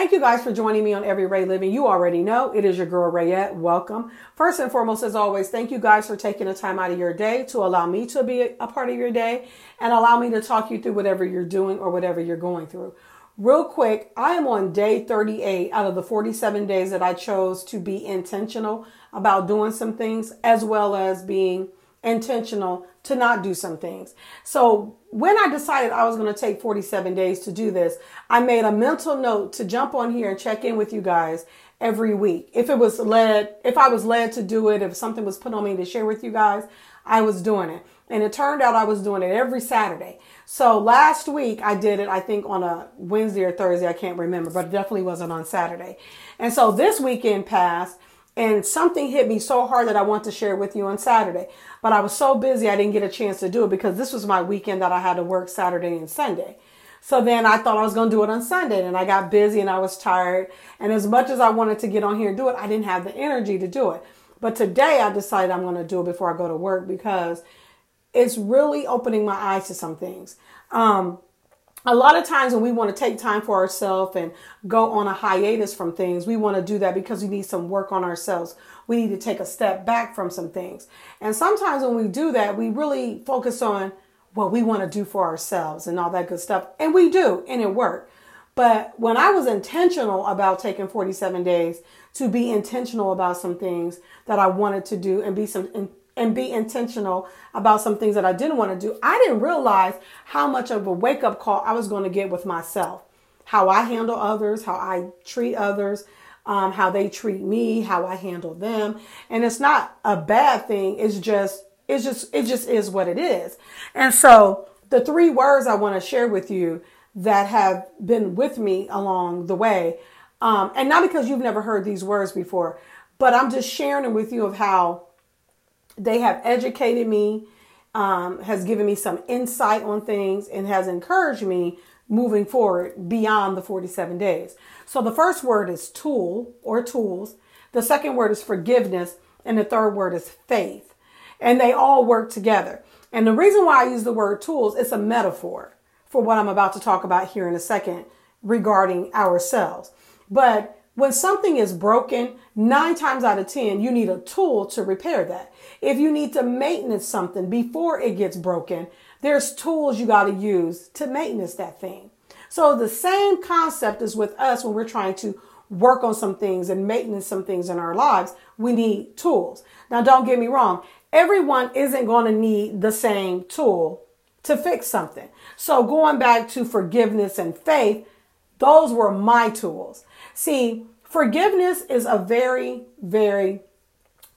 Thank you guys for joining me on Every Ray Living. You already know it is your girl Rayette. Welcome. First and foremost, as always, thank you guys for taking the time out of your day to allow me to be a part of your day and allow me to talk you through whatever you're doing or whatever you're going through. Real quick, I am on day 38 out of the 47 days that I chose to be intentional about doing some things as well as being intentional to not do some things. So when I decided I was going to take 47 days to do this, I made a mental note to jump on here and check in with you guys every week. If it was led, if I was led to do it, if something was put on me to share with you guys, I was doing it. And it turned out I was doing it every Saturday. So last week I did it, I think on a Wednesday or Thursday, I can't remember, but it definitely wasn't on Saturday. And so this weekend passed and something hit me so hard that I want to share with you on Saturday. But I was so busy I didn't get a chance to do it because this was my weekend that I had to work Saturday and Sunday. So then I thought I was going to do it on Sunday and I got busy and I was tired. And as much as I wanted to get on here and do it, I didn't have the energy to do it. But today I decided I'm going to do it before I go to work because it's really opening my eyes to some things. Um, a lot of times when we want to take time for ourselves and go on a hiatus from things, we want to do that because we need some work on ourselves. We need to take a step back from some things. And sometimes when we do that, we really focus on what we want to do for ourselves and all that good stuff. And we do, and it worked. But when I was intentional about taking 47 days to be intentional about some things that I wanted to do and be some and be intentional about some things that I didn't want to do, I didn't realize how much of a wake up call I was going to get with myself. How I handle others, how I treat others, um, how they treat me, how I handle them. And it's not a bad thing. It's just, it's just, it just is what it is. And so the three words I want to share with you that have been with me along the way, um, and not because you've never heard these words before, but I'm just sharing them with you of how they have educated me, um, has given me some insight on things, and has encouraged me moving forward beyond the 47 days. So the first word is tool or tools. The second word is forgiveness. And the third word is faith. And they all work together. And the reason why I use the word tools, it's a metaphor for what I'm about to talk about here in a second regarding ourselves. But when something is broken, nine times out of 10, you need a tool to repair that. If you need to maintenance something before it gets broken, there's tools you got to use to maintenance that thing. So the same concept is with us when we're trying to work on some things and maintenance some things in our lives. We need tools. Now, don't get me wrong. Everyone isn't going to need the same tool to fix something. So going back to forgiveness and faith, those were my tools. See, forgiveness is a very, very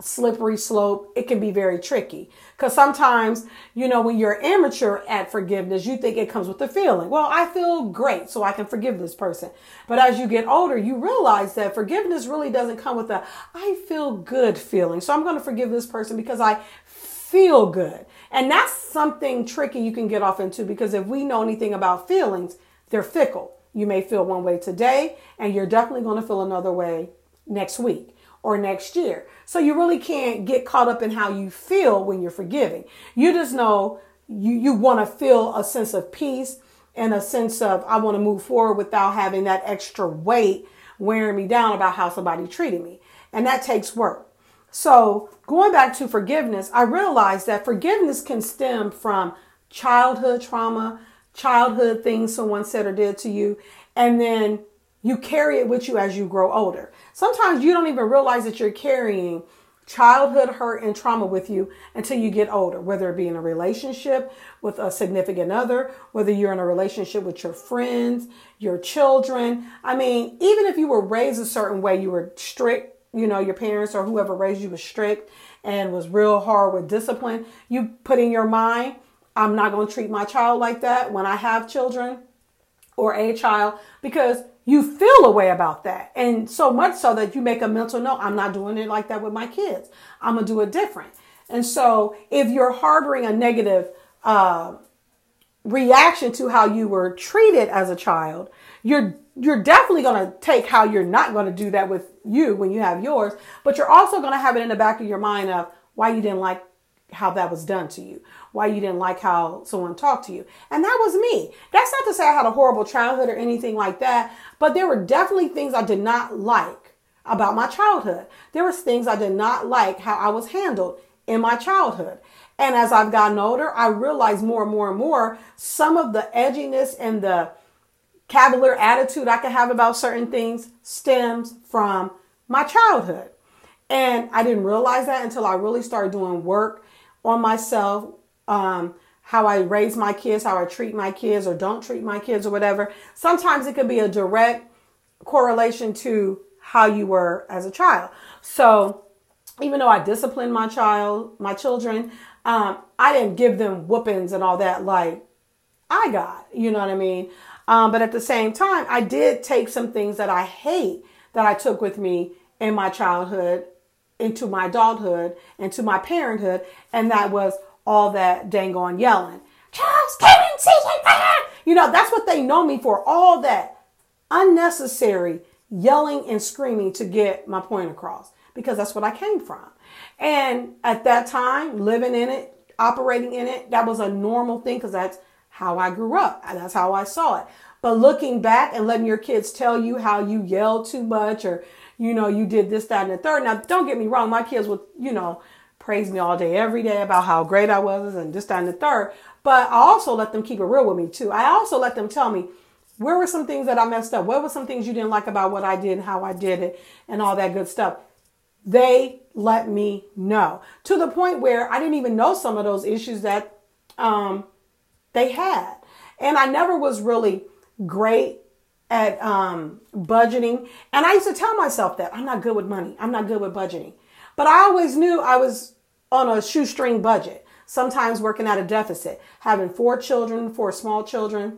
slippery slope. It can be very tricky because sometimes, you know, when you're immature at forgiveness, you think it comes with a feeling. Well, I feel great, so I can forgive this person. But as you get older, you realize that forgiveness really doesn't come with a I feel good feeling. So I'm going to forgive this person because I feel good. And that's something tricky you can get off into because if we know anything about feelings, they're fickle. You may feel one way today, and you're definitely going to feel another way next week or next year. So you really can't get caught up in how you feel when you're forgiving. You just know you, you want to feel a sense of peace and a sense of, I want to move forward without having that extra weight wearing me down about how somebody treated me. And that takes work. So going back to forgiveness, I realized that forgiveness can stem from childhood trauma, childhood things someone said or did to you, and then you carry it with you as you grow older. Sometimes you don't even realize that you're carrying childhood hurt and trauma with you until you get older, whether it be in a relationship with a significant other, whether you're in a relationship with your friends, your children. I mean, even if you were raised a certain way, you were strict, you know, your parents or whoever raised you was strict and was real hard with discipline, you put in your mind, I'm not going to treat my child like that when I have children or a child because you feel a way about that. And so much so that you make a mental note, I'm not doing it like that with my kids. I'm going to do it different. And so if you're harboring a negative uh, reaction to how you were treated as a child, you're you're definitely going to take how you're not going to do that with you when you have yours, but you're also going to have it in the back of your mind of why you didn't like how that was done to you, why you didn't like how someone talked to you. And that was me. That's not to say I had a horrible childhood or anything like that, but there were definitely things I did not like about my childhood. There was things I did not like how I was handled in my childhood. And as I've gotten older, I realized more and more and more some of the edginess and the cavalier attitude I can have about certain things stems from my childhood. And I didn't realize that until I really started doing work on myself, um, how I raise my kids, how I treat my kids or don't treat my kids or whatever. Sometimes it could be a direct correlation to how you were as a child. So even though I disciplined my child, my children, um, I didn't give them whoopings and all that like I got, you know what I mean? Um, but at the same time, I did take some things that I hate that I took with me in my childhood into my adulthood, into my parenthood, and that was all that dang on yelling. Charles, Kevin, CJ, you know, that's what they know me for, all that unnecessary yelling and screaming to get my point across because that's what I came from. And at that time, living in it, operating in it, that was a normal thing because that's how I grew up. That's how I saw it. But looking back and letting your kids tell you how you yelled too much or, you know, you did this, that, and the third. Now, don't get me wrong. My kids would, you know, praise me all day, every day about how great I was and this, that, and the third. But I also let them keep it real with me too. I also let them tell me, where were some things that I messed up? What were some things you didn't like about what I did and how I did it and all that good stuff? They let me know to the point where I didn't even know some of those issues that um, they had. And I never was really great at um, budgeting. And I used to tell myself that I'm not good with money. I'm not good with budgeting. But I always knew I was on a shoestring budget, sometimes working at a deficit, having four children, four small children.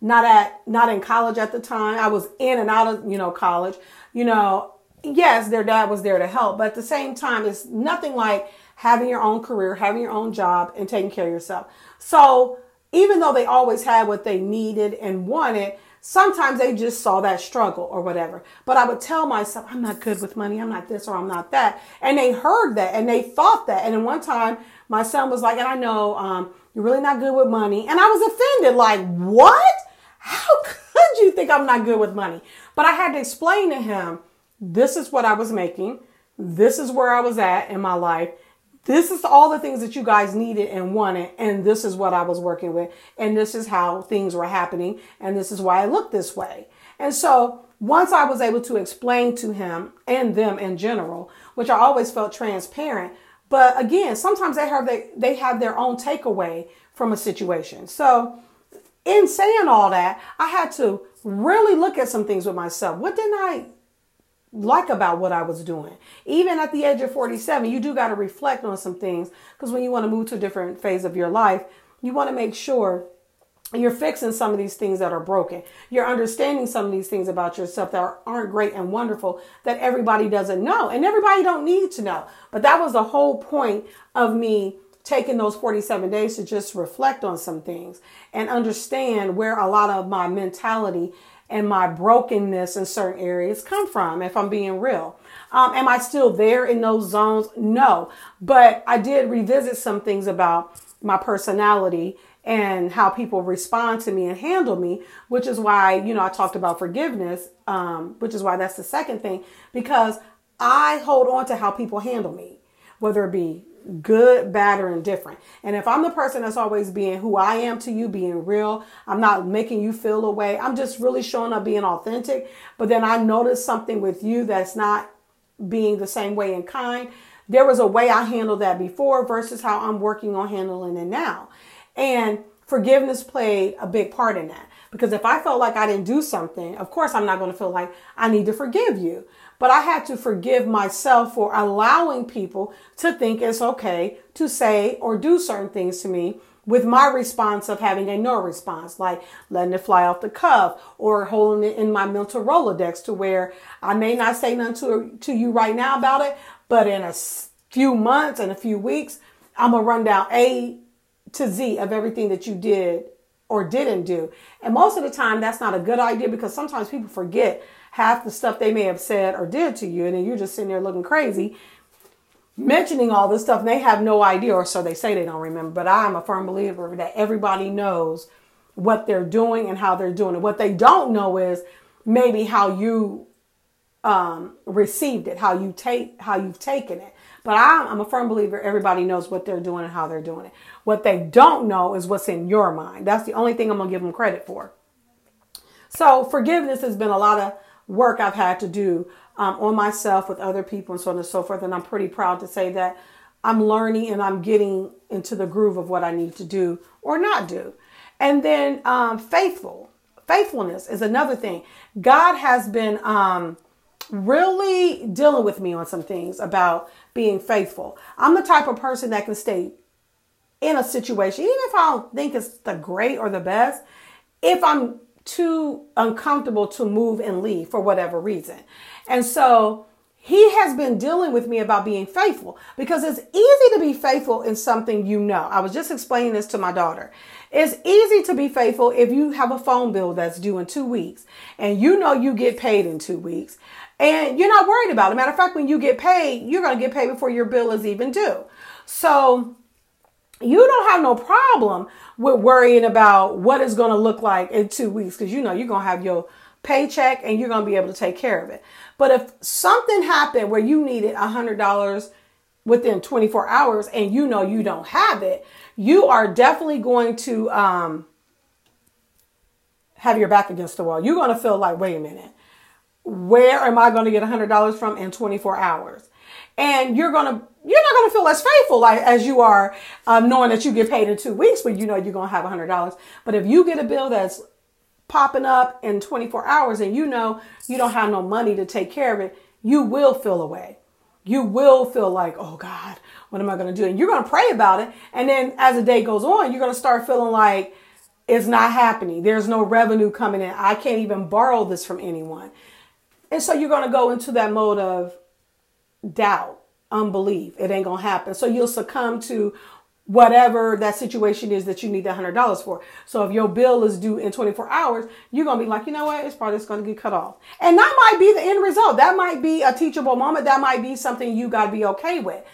Not at, not in college at the time. I was in and out of, you know, college. You know, yes, their dad was there to help, but at the same time, it's nothing like having your own career, having your own job, and taking care of yourself. So even though they always had what they needed and wanted, sometimes they just saw that struggle or whatever. But I would tell myself, I'm not good with money. I'm not this or I'm not that. And they heard that and they thought that. And then one time my son was like, and I know, um, you're really not good with money. And I was offended. Like, what? How could you think I'm not good with money? But I had to explain to him this is what I was making. This is where I was at in my life. This is all the things that you guys needed and wanted. And this is what I was working with. And this is how things were happening. And this is why I look this way. And so once I was able to explain to him and them in general, which I always felt transparent, but again, sometimes they have they, they have their own takeaway from a situation. So in saying all that, I had to really look at some things with myself. What didn't I like about what I was doing. Even at the age of 47, you do got to reflect on some things because when you want to move to a different phase of your life, you want to make sure you're fixing some of these things that are broken. You're understanding some of these things about yourself that aren't great and wonderful that everybody doesn't know and everybody don't need to know. But that was the whole point of me taking those 47 days to just reflect on some things and understand where a lot of my mentality and my brokenness in certain areas come from, if I'm being real. Um, am I still there in those zones? No. But I did revisit some things about my personality and how people respond to me and handle me, which is why, you know, I talked about forgiveness, um, which is why that's the second thing, because I hold on to how people handle me, whether it be good, bad, or indifferent. And if I'm the person that's always being who I am to you, being real, I'm not making you feel away. I'm just really showing up being authentic. But then I notice something with you that's not being the same way and kind. There was a way I handled that before versus how I'm working on handling it now. And forgiveness played a big part in that. Because if I felt like I didn't do something, of course I'm not going to feel like I need to forgive you. But I had to forgive myself for allowing people to think it's okay to say or do certain things to me with my response of having a no response, like letting it fly off the cuff or holding it in my mental Rolodex to where I may not say nothing to, to you right now about it, but in a few months and a few weeks, I'm going to run down A to Z of everything that you did or didn't do. And most of the time, that's not a good idea because sometimes people forget half the stuff they may have said or did to you, and then you're just sitting there looking crazy. mentioning all this stuff and they have no idea, or so they say they don't remember. But I'm a firm believer that everybody knows what they're doing and how they're doing it. What they don't know is maybe how you um, received it, how you take, how you've taken it. But I'm, I'm a firm believer everybody knows what they're doing and how they're doing it. What they don't know is what's in your mind. That's the only thing I'm gonna give them credit for. So forgiveness has been a lot of work I've had to do um, on myself with other people and so on and so forth. And I'm pretty proud to say that I'm learning and I'm getting into the groove of what I need to do or not do. And then um, faithful. Faithfulness is another thing. God has been um, really dealing with me on some things about being faithful. I'm the type of person that can stay in a situation, even if I don't think it's the great or the best, if I'm too uncomfortable to move and leave for whatever reason. And so he has been dealing with me about being faithful because it's easy to be faithful in something you know. I was just explaining this to my daughter. It's easy to be faithful if you have a phone bill that's due in two weeks and you know you get paid in two weeks and you're not worried about it. Matter of fact, when you get paid, you're going to get paid before your bill is even due. So you don't have no problem with worrying about what it's going to look like in two weeks because you know you're going to have your paycheck and you're going to be able to take care of it. But if something happened where you needed a hundred dollars within 24 hours and you know you don't have it, you are definitely going to um, have your back against the wall. You're going to feel like, wait a minute, where am I going to get a hundred dollars from in 24 hours? And you're going to, you're not going to feel as faithful like, as you are um, knowing that you get paid in two weeks, but you know you're going to have a hundred dollars. But if you get a bill that's popping up in 24 hours and you know you don't have no money to take care of it, you will feel away. You will feel like, oh God, what am I going to do? And you're going to pray about it. And then as the day goes on, you're going to start feeling like it's not happening. There's no revenue coming in. I can't even borrow this from anyone. And so you're going to go into that mode of doubt, unbelief. It ain't going to happen. So you'll succumb to whatever that situation is that you need that hundred dollars for. So if your bill is due in 24 hours, you're gonna be like, you know what, it's probably just gonna get cut off. And that might be the end result. That might be a teachable moment. That might be something you gotta be okay with.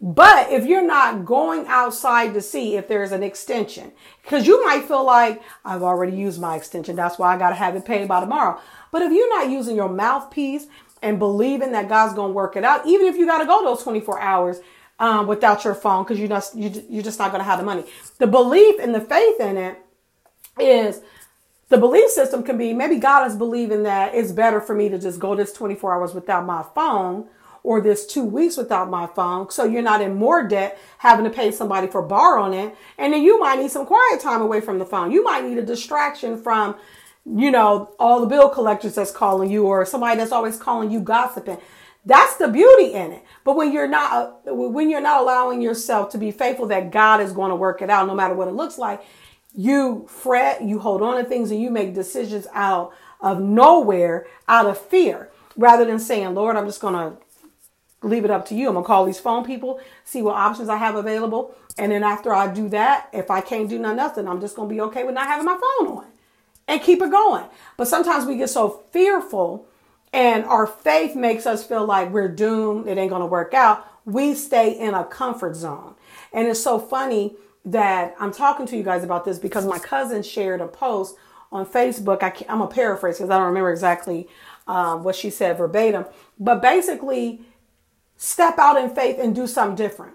But if you're not going outside to see if there's an extension, because you might feel like I've already used my extension, that's why I got to have it paid by tomorrow. But if you're not using your mouthpiece and believing that God's going to work it out, even if you got to go those 24 hours, um, without your phone because you're just you, you're just not going to have the money. The belief and the faith in it is the belief system can be maybe God is believing that it's better for me to just go this 24 hours without my phone or this two weeks without my phone. So you're not in more debt having to pay somebody for borrowing it. And then you might need some quiet time away from the phone. You might need a distraction from, you know, all the bill collectors that's calling you or somebody that's always calling you gossiping. That's the beauty in it. But when you're not, when you're not allowing yourself to be faithful that God is going to work it out, no matter what it looks like, you fret, you hold on to things and you make decisions out of nowhere, out of fear, rather than saying, Lord, I'm just going to leave it up to you. I'm going to call these phone people, see what options I have available. And then after I do that, if I can't do nothing I'm just going to be okay with not having my phone on and keep it going. But sometimes we get so fearful and our faith makes us feel like we're doomed, it ain't to work out, we stay in a comfort zone. And it's so funny that I'm talking to you guys about this because my cousin shared a post on Facebook. I am a paraphrase because I don't remember exactly um, what she said verbatim, but basically, step out in faith and do something different.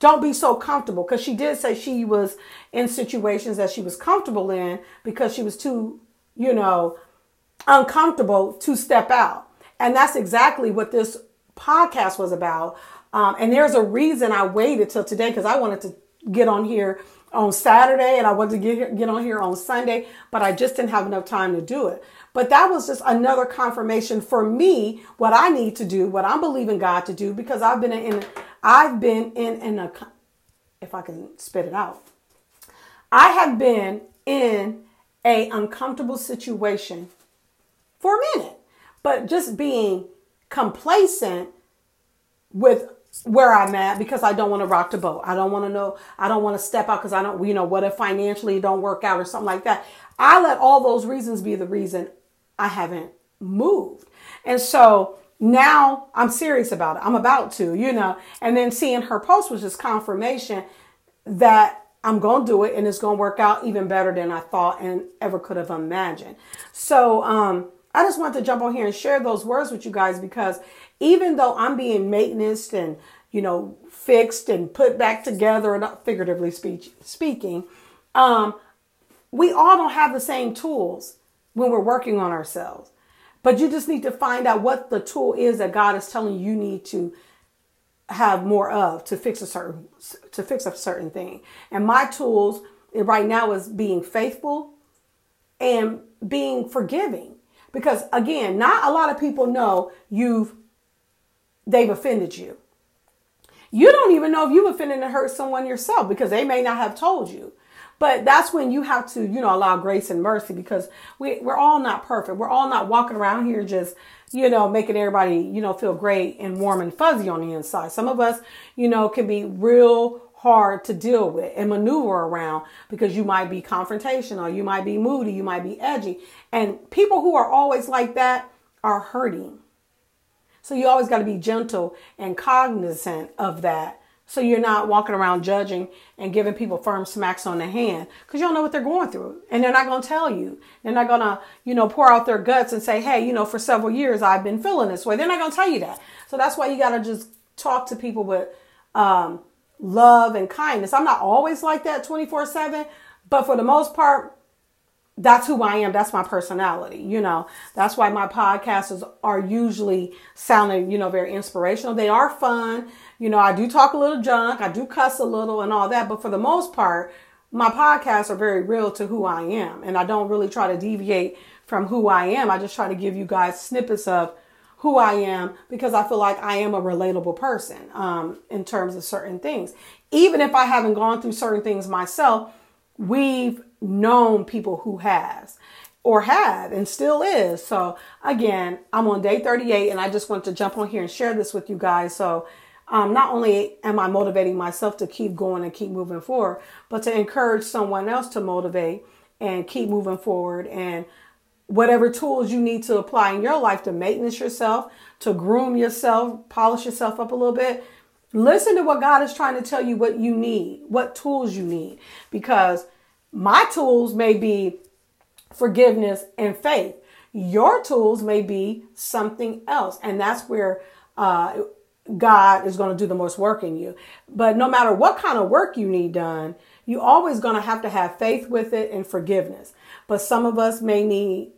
Don't be so comfortable because she did say she was in situations that she was comfortable in because she was too, you know, uncomfortable to step out. And that's exactly what this podcast was about. Um, and there's a reason I waited till today because I wanted to get on here on Saturday and I wanted to get here, get on here on Sunday, but I just didn't have enough time to do it. But that was just another confirmation for me what I need to do, what I'm believing God to do because I've been in I've been in an, if I can spit it out. I have been in a uncomfortable situation for a minute. But just being complacent with where I'm at because I don't want to rock the boat. I don't want to know, I don't want to step out because I don't, you know, what if financially it don't work out or something like that. I let all those reasons be the reason I haven't moved. And so now I'm serious about it. I'm about to, you know. And then seeing her post was just confirmation that I'm going to do it and it's going to work out even better than I thought and ever could have imagined. So, um, I just want to jump on here and share those words with you guys because even though I'm being maintenance and, you know, fixed and put back together, not figuratively speech, speaking, um, we all don't have the same tools when we're working on ourselves. But you just need to find out what the tool is that God is telling you you need to have more of to fix a certain to fix a certain thing. And my tools eh, right now is being faithful and being forgiving. Because again, not a lot of people know you've they've offended you. You don't even know if you've offended and hurt someone yourself because they may not have told you. But that's when you have to, you know, allow grace and mercy because we, we're all not perfect. We're all not walking around here just, you know, making everybody, you know, feel great and warm and fuzzy on the inside. Some of us, you know, can be real hard to deal with and maneuver around because you might be confrontational, you might be moody, you might be edgy. And people who are always like that are hurting. So you always got to be gentle and cognizant of that so you're not walking around judging and giving people firm smacks on the hand because you don't know what they're going through. And they're not going to tell you. They're not going to, you know, pour out their guts and say, hey, you know, for several years I've been feeling this way. They're not going to tell you that. So that's why you got to just talk to people with um, love and kindness. I'm not always like that 24 7, but for the most part, that's who I am. That's my personality. You know, that's why my podcasts are usually sounding, you know, very inspirational. They are fun. You know, I do talk a little junk, I do cuss a little and all that, but for the most part, my podcasts are very real to who I am. And I don't really try to deviate from who I am. I just try to give you guys snippets of who I am because I feel like I am a relatable person um, in terms of certain things. Even if I haven't gone through certain things myself, we've known people who has or have and still is. So again, I'm on day 38 and I just want to jump on here and share this with you guys. So um, not only am I motivating myself to keep going and keep moving forward, but to encourage someone else to motivate and keep moving forward and whatever tools you need to apply in your life to maintenance yourself, to groom yourself, polish yourself up a little bit. Listen to what God is trying to tell you what you need, what tools you need, because my tools may be forgiveness and faith. Your tools may be something else. And that's where uh, God is going to do the most work in you. But no matter what kind of work you need done, you're always going to have to have faith with it and forgiveness. But some of us may need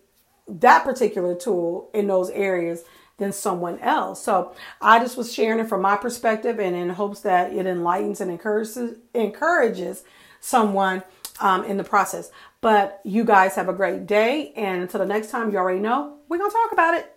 that particular tool in those areas than someone else. So I just was sharing it from my perspective and in hopes that it enlightens and encourages encourages someone um, in the process. But you guys have a great day. And until the next time, you already know we're going to talk about it.